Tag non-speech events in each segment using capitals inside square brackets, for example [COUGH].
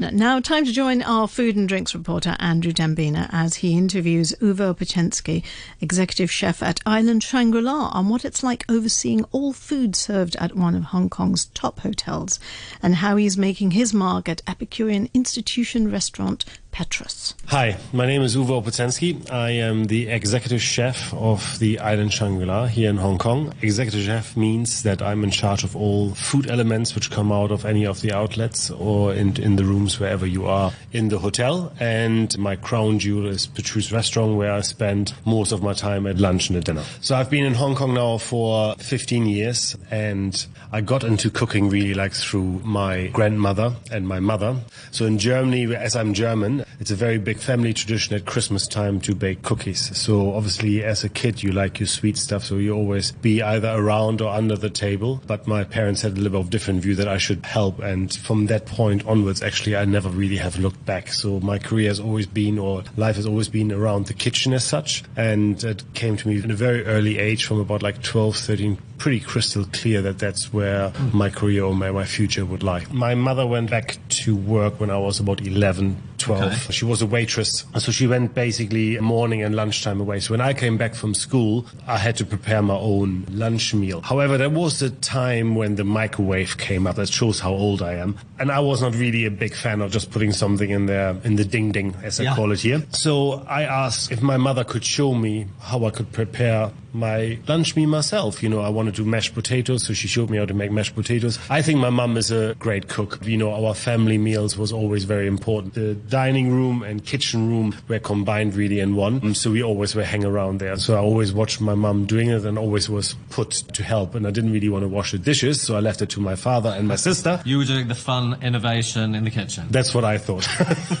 Now, time to join our food and drinks reporter Andrew Dembina as he interviews Uwe Opocensky, executive chef at Island Shangri-La, on what it's like overseeing all food served at one of Hong Kong's top hotels and how he's making his mark at Epicurean institution restaurant Petrus. Hi, my name is Uwe Opocensky. I am the executive chef of the Island Shangri-La here in Hong Kong. Executive chef means that I'm in charge of all food elements which come out of any of the outlets or in, in the rooms wherever you are in the hotel. And my crown jewel is Petrus Restaurant where I spend most of my time at lunch and at dinner. So I've been in Hong Kong now for 15 years and I got into cooking really like through my grandmother and my mother. So in Germany, as I'm German, it's a very big family tradition at Christmas time to bake cookies. So obviously, as a kid, you like your sweet stuff, so you always be either around or under the table. But my parents had a little bit of different view that I should help, and from that point onwards, actually, I never really have looked back. So my career has always been, or life has always been around the kitchen as such, and it came to me in a very early age, from about like 12, 13 pretty crystal clear that that's where my career or my, my future would lie. My mother went back to work when I was about 11, 12. Okay. She was a waitress. So she went basically morning and lunchtime away. So when I came back from school, I had to prepare my own lunch meal. However, there was a time when the microwave came up. That shows how old I am. And I was not really a big fan of just putting something in there in the ding ding, as I yeah. call it here. So I asked if my mother could show me how I could prepare my lunch meal myself. You know, I wanted to do mashed potatoes, so she showed me how to make mashed potatoes. I think my mum is a great cook. You know, our family meals was always very important. The dining room and kitchen room were combined really in one, so we always were hang around there. So I always watched my mum doing it and always was put to help. And I didn't really want to wash the dishes, so I left it to my father and my sister. You were doing the fun innovation in the kitchen. That's what I thought.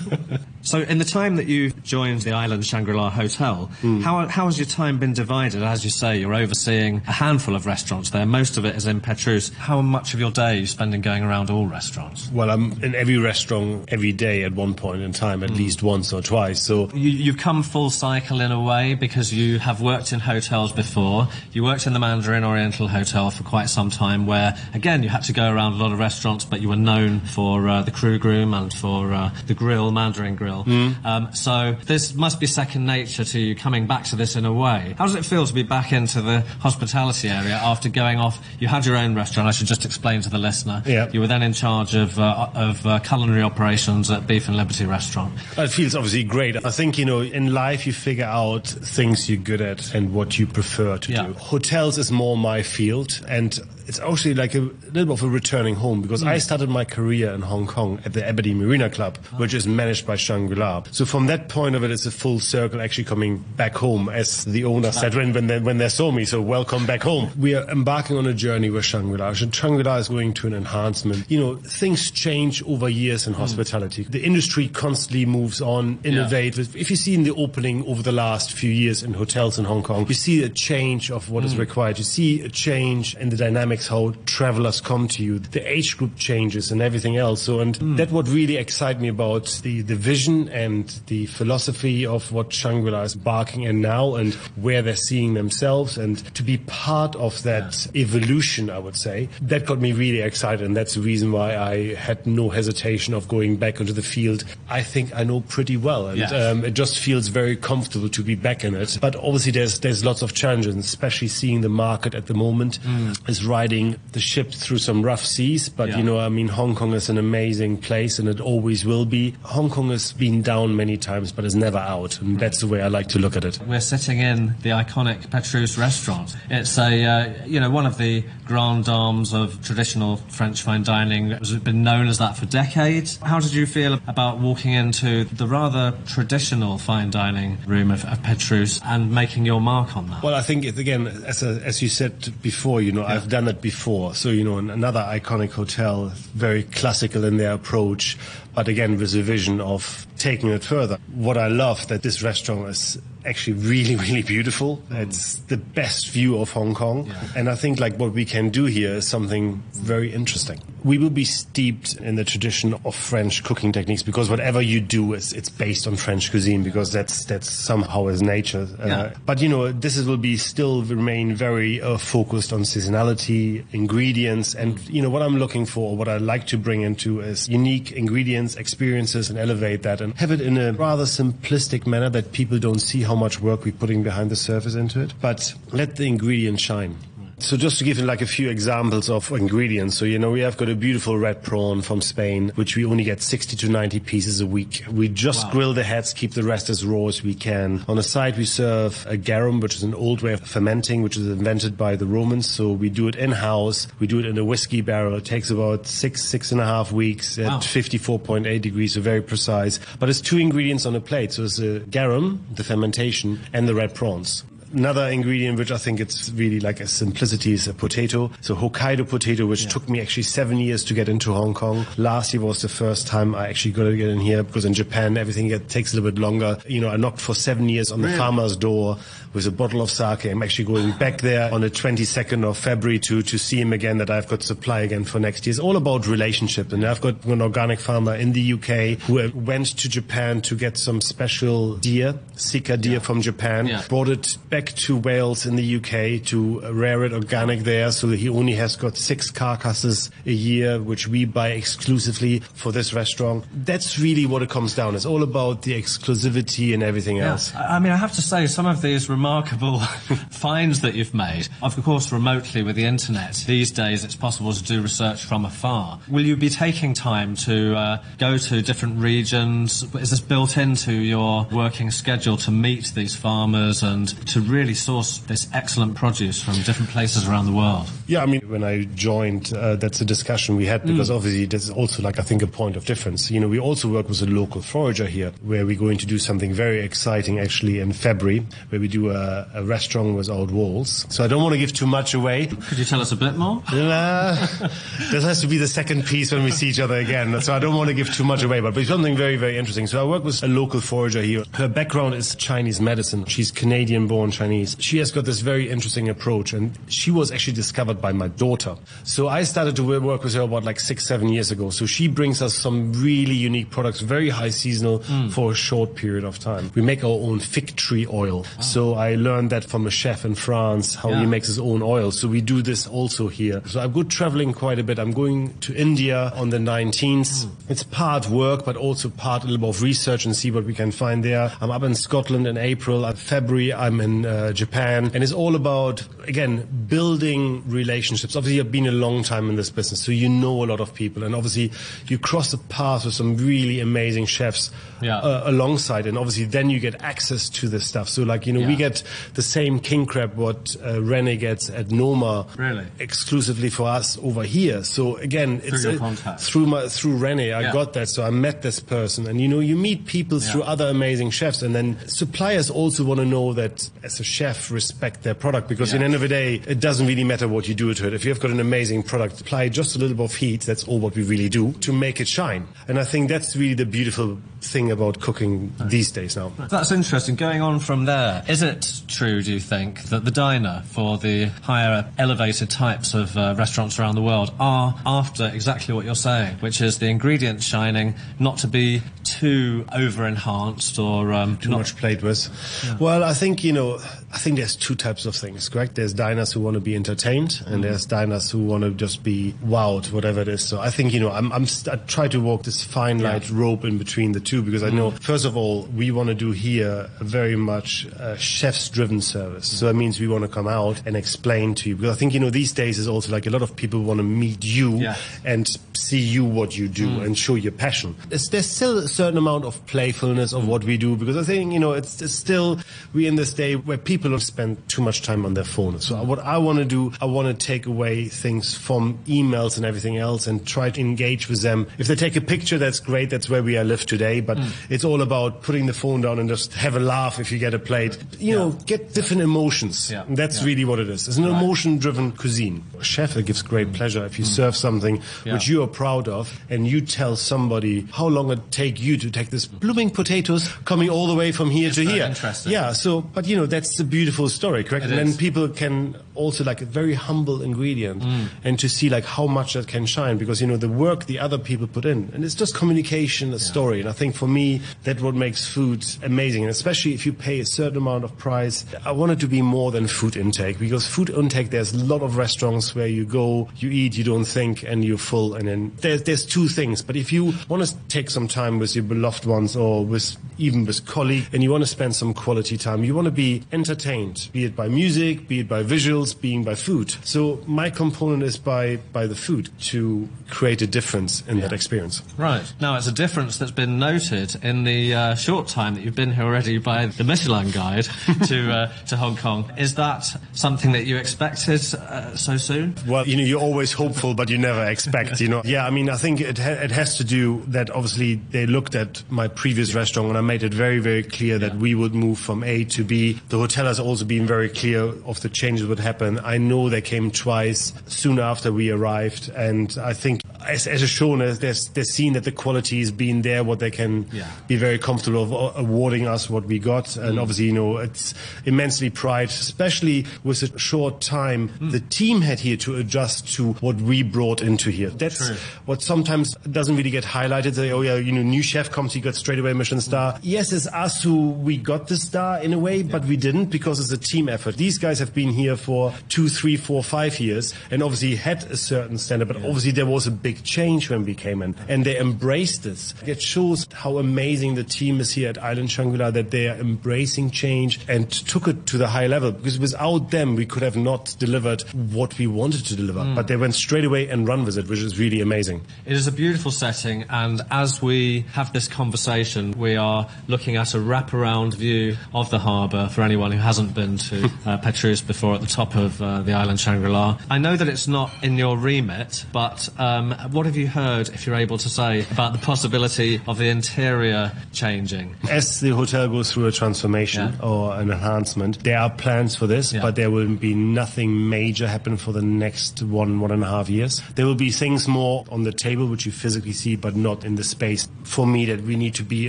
[LAUGHS] so, in the time that you joined the Island Shangri-La Hotel, mm. how how has your time been divided? As you say, you're overseeing a handful of restaurants there. Most of it is in Petrus. How much of your day are you spending going around all restaurants? Well, I'm in every restaurant every day at one point in time, at mm. least once or twice. So you, you've come full cycle in a way because you have worked in hotels before. You worked in the Mandarin Oriental Hotel for quite some time, where again you had to go around a lot of restaurants, but you were known for uh, the Krug-Room and for uh, the Grill, Mandarin Grill. Mm. Um, so this must be second nature to you coming back to this in a way. How does it feel to be back into the hospitality area after going off? You had your own restaurant. I should just explain to the listener. Yeah. You were then in charge of uh, of uh, culinary operations at Beef and Liberty Restaurant. It feels obviously great. I think you know in life you figure out things you're good at and what you prefer to yeah. do. Hotels is more my field, and it's actually like a little bit of a returning home because mm. I started my career in Hong Kong at the Aberdeen Marina Club, oh. which is managed by Shangri-La. So from that point of it, it's a full circle actually coming back home, as the owner said when, when, they, when they saw me. So welcome back home. We are embarking on a journey with Shangri-La. Shangri-La is going to an enhancement. You know, things change over years in mm. hospitality. The industry constantly moves on, innovates. Yeah. If you see in the opening over the last few years in hotels in Hong Kong, you see a change of what mm. is required. You see a change in the dynamics how travelers come to you, the age group changes and everything else. So, and mm. that what really excited me about the, the vision and the philosophy of what Shangri-La is barking in now and where they're seeing themselves and to be part of that yeah. evolution, I would say, that got me really excited. And that's the reason why I had no hesitation of going back into the field. I think I know pretty well. And yes. um, it just feels very comfortable to be back in it. But obviously there's, there's lots of challenges, especially seeing the market at the moment mm. is riding the ship through some rough seas. But, yeah. you know, I mean, Hong Kong is an amazing place and it always will be. Hong Kong has been down many times, but is never out. And that's the way I like to look at it. We're sitting in the iconic Petrus restaurant. It's a, uh, you know, one of the grand dames of traditional French fine dining. It's been known as that for decades. How did you feel about walking into the rather traditional fine dining room of, of Petrus and making your mark on that? Well, I think, again, as, a, as you said before, you know, yeah. I've done it before. So, you know, another iconic hotel, very classical in their approach, but again, with a vision of taking it further. What I love that this restaurant is actually really, [LAUGHS] really beautiful. Mm. It's the best view of Hong Kong. Yeah. And I think like what we can do here is something very interesting. We will be steeped in the tradition of French cooking techniques because whatever you do is it's based on French cuisine because that's that's somehow as nature. Uh, yeah. But you know, this will be still remain very uh, focused on seasonality, ingredients, and you know what I'm looking for, what I like to bring into is unique ingredients ingredients, experiences, and elevate that and have it in a rather simplistic manner that people don't see how much work we're putting behind the surface into it. But let the ingredients shine. So just to give you like a few examples of ingredients. So, you know, we have got a beautiful red prawn from Spain, which we only get 60 to 90 pieces a week. We just wow. grill the heads, keep the rest as raw as we can. On the side, we serve a garum, which is an old way of fermenting, which was invented by the Romans. So we do it in-house. We do it in a whiskey barrel. It takes about six, six and a half weeks at wow. 54.8 degrees, so very precise. But it's two ingredients on a plate. So it's a garum, the fermentation, and the red prawns. Another ingredient which I think it's really like a simplicity is a potato. So Hokkaido potato, which yeah. took me actually seven years to get into Hong Kong. Last year was the first time I actually got to get in here because in Japan everything takes a little bit longer. You know, I knocked for seven years on the really? farmer's door with a bottle of sake. I'm actually going ah. back there on the 22nd of February to, to see him again that I've got supply again for next year. It's all about relationship. And I've got an organic farmer in the UK who went to Japan to get some special deer, Sika deer yeah. from Japan, yeah. brought it back back to Wales in the UK to rear it organic there. So he only has got six carcasses a year, which we buy exclusively for this restaurant. That's really what it comes down. It's all about the exclusivity and everything yeah. else. I mean, I have to say, some of these remarkable [LAUGHS] finds that you've made, of course, remotely with the internet. These days, it's possible to do research from afar. Will you be taking time to uh, go to different regions? Is this built into your working schedule to meet these farmers and to really source this excellent produce from different places around the world. Yeah, I mean, when I joined, uh, that's a discussion we had because mm. obviously there's also like I think a point of difference. You know, we also work with a local forager here where we're going to do something very exciting actually in February where we do a, a restaurant without walls. So I don't want to give too much away. Could you tell us a bit more? Uh, [LAUGHS] this has to be the second piece when we see each other again. So I don't want to give too much away, but it's something very, very interesting. So I work with a local forager here. Her background is Chinese medicine. She's Canadian born Chinese. She has got this very interesting approach, and she was actually discovered by my daughter. So I started to work with her about like six, seven years ago. So she brings us some really unique products, very high seasonal mm. for a short period of time. We make our own fig tree oil. Wow. So I learned that from a chef in France, how yeah. he makes his own oil. So we do this also here. So I'm good traveling quite a bit. I'm going to India on the 19th. Mm. It's part work, but also part a little bit of research and see what we can find there. I'm up in Scotland in April. In February, I'm in uh, Japan, and it's all about again building relationships. Obviously, you've been a long time in this business, so you know a lot of people, and obviously you cross the path with some really amazing chefs yeah. uh, alongside, and obviously then you get access to this stuff. So like you know, yeah. we get the same king crab what uh, Rene gets at Noma, really exclusively for us over here. So again, through it's uh, through my through Rene, I yeah. got that. So I met this person, and you know, you meet people through other amazing chefs, and then suppliers also want to know that as a chef respect their product because yeah. in the end of the day, it doesn't really matter what you do to it. If you've got an amazing product, apply just a little bit of heat. That's all what we really do to make it shine. And I think that's really the beautiful thing about cooking right. these days now. That's interesting. Going on from there, is it true, do you think, that the diner for the higher elevated types of uh, restaurants around the world are after exactly what you're saying, which is the ingredients shining, not to be too over enhanced or um, too much played with? Yeah. Well, I think, you know, I think there's two types of things, correct? There's diners who want to be entertained, and mm. there's diners who want to just be wowed, whatever it is. So I think you know, I'm, I'm I try to walk this fine light yeah. rope in between the two because I know, mm. first of all, we want to do here very much a chefs-driven service. Mm. So that means we want to come out and explain to you because I think you know these days is also like a lot of people want to meet you yeah. and see you what you do mm. and show your passion. There's, there's, still a certain amount of playfulness of what we do because I think you know it's, it's still we in this day where people spend too much time on their phone. So what I want to do, I want to take away things from emails and everything else and try to engage with them. If they take a picture, that's great. That's where we are live today. But mm. it's all about putting the phone down and just have a laugh if you get a plate. You yeah. know, get different emotions. Yeah. That's yeah. really what it is. It's an right. emotion-driven cuisine. A chef, it gives great pleasure if you mm. serve something which you are proud of and you tell somebody how long it take you to take this blooming potatoes coming all the way from here it's to here. Interesting. Yeah. So, but you know, that's the beautiful story, correct? It and is. then people can also like a very humble ingredient Mm. and to see like how much that can shine because you know the work the other people put in and it's just communication a story. And i think for me that what makes food amazing and especially if you pay a certain amount of price i want it to be more than food intake because food intake there's a lot of restaurants where you go you eat you don't think and you're full. And then there's there's two things. But if you want to take some time with your beloved ones or with even with colleagues and you want to spend some quality time you want to be entertained be it by music be it by visuals being by food so my component is by by the food to create a difference in that experience Right. Now, it's a difference that's been noted in the uh, short time that you've been here already by the Michelin Guide [LAUGHS] to uh, to Hong Kong. Is that something that you expected uh, so soon? Well, you know, you're always hopeful, but you never expect, you know. Yeah, I mean, I think it, ha- it has to do that obviously they looked at my previous restaurant and I made it very, very clear that we would move from A to B. The hotel has also been very clear of the changes would happen. I know they came twice soon after we arrived and I think as, as a showner, they're, they're seeing that the quality has been there, what they can Yeah. be very comfortable of uh, awarding us what we got. And mm. obviously, you know, it's immensely pride, especially with a short time mm. the team had here to adjust to what we brought into here. That's True. what sometimes doesn't really get highlighted. They, oh yeah, you know, new chef comes, he got straight away Michelin star. Mm. Yes, it's us who we got the star in a way, but we didn't because it's a team effort. These guys have been here for two, three, four, five years and obviously had a certain standard, but obviously there was a big change when we came in and they embraced this. It shows how amazing the team is here at Island Shangri-La that they are embracing change and took it to the high level because without them we could have not delivered what we wanted to deliver. But they went straight away and run with it, which is really amazing. It is a beautiful setting, and as we have this conversation, we are looking at a wraparound view of the harbour for anyone who hasn't been to [LAUGHS] uh, Petrus before at the top of uh, the island Shangri-La. I know that it's not in your remit, but um, Uh, what have you heard, if you're able to say, about the possibility of the interior changing? As the hotel goes through a transformation Yeah. or an enhancement, there are plans for this, Yeah. but there will be nothing major happen for the next one, one and a half years. There will be things more on the table which you physically see, but not in the space. For me, that we need to be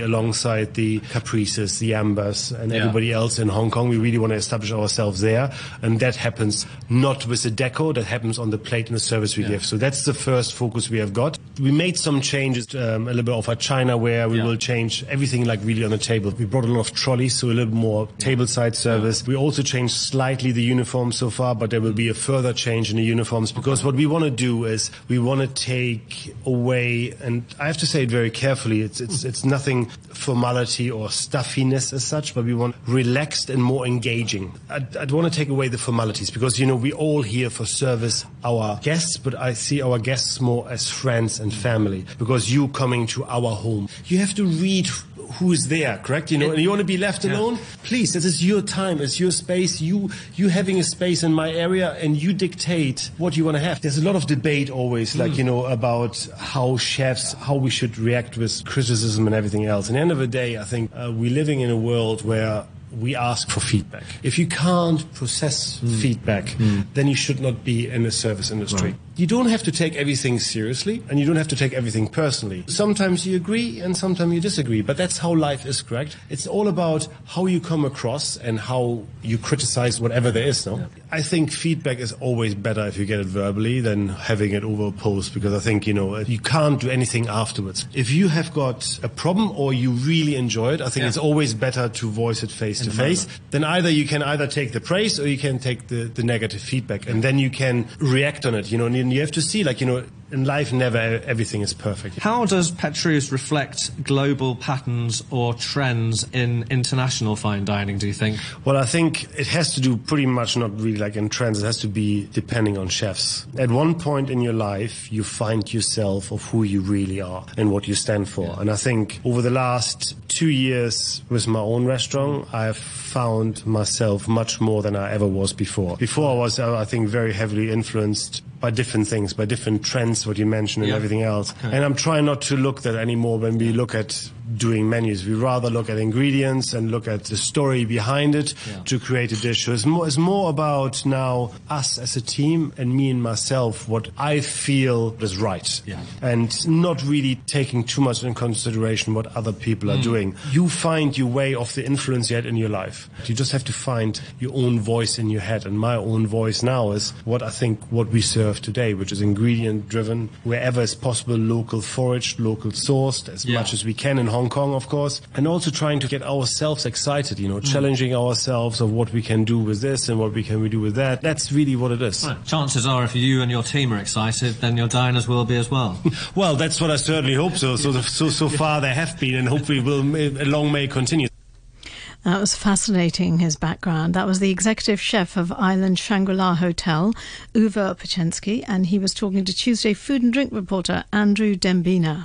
alongside the Caprices, the Ambers, and Yeah. everybody else in Hong Kong. We really want to establish ourselves there, and that happens not with the deco, that happens on the plate and the service we give. So that's the first focus we have got. We made some changes, um, a little bit of our China where we Yeah. will change everything like really on the table. We brought a lot of trolleys, so a little more table side service. We also changed slightly the uniforms so far, but there will be a further change in the uniforms because what we want to do is we want to take away, and I have to say it very carefully. It's it's it's nothing formality or stuffiness as such, but we want relaxed and more engaging. I'd, I'd want to take away the formalities because you know we all here for service our guests, but I see our guests more as friends and family because you coming to our home, you have to read who's there, correct? You know, and you want to be left Yeah. alone? Please, this is your time, it's your space. You you having a space in my area, and you dictate what you want to have. There's a lot of debate always, hmm. like you know, about how chefs, how we should react with criticism and everything else. And at the end of the day, I think uh, we're living in a world where we ask for feedback. If you can't process hmm. feedback, hmm. then you should not be in the service industry. You don't have to take everything seriously and you don't have to take everything personally. Sometimes you agree and sometimes you disagree, but that's how life is, correct? It's all about how you come across and how you criticize whatever there is, no? I think feedback is always better if you get it verbally than having it over a post because I think, you know, you can't do anything afterwards. If you have got a problem or you really enjoy it, I think Yeah. it's always better to voice it face to the face. Then either you can either take the praise or you can take the, the negative feedback and then you can react on it, you know, and you have to see like, you know, in life never everything is perfect. How does Petrus reflect global patterns or trends in international fine dining, do you think? Well, I think it has to do pretty much not really like in trends. It has to be depending on chefs. At one point in your life, you find yourself of who you really are and what you stand for. And I think over the last two years with my own restaurant, I've found myself much more than I ever was before. Before I was, uh, I think, very heavily influenced by different things, by different trends, what you mentioned and Yeah. everything else. And I'm trying not to look that anymore when we look at doing menus. We rather look at ingredients and look at the story behind it Yeah. to create a dish. So it's more, it's more about now us as a team and me and myself, what I feel is right. Yeah. And not really taking too much in consideration what other people Mm. are doing. You find your way of the influence you had in your life. You just have to find your own voice in your head. And my own voice now is what I think what we serve today, which is ingredient driven, wherever is possible, local foraged, local sourced, as Yeah. much as we can in Hong Kong, of course. And also trying to get ourselves excited, you know, Mm. challenging ourselves of what we can do with this and what we can we do with that. That's really what it is. Right. Chances are, if you and your team are excited, then your diners will be as well. [LAUGHS] Well, that's what I certainly hope so. So, so, so far they have been, and hopefully will long may continue. That was fascinating, his background. That was the executive chef of Island Shangri-La Hotel, Uwe Opocensky, and he was talking to Tuesday food and drink reporter Andrew Dembina.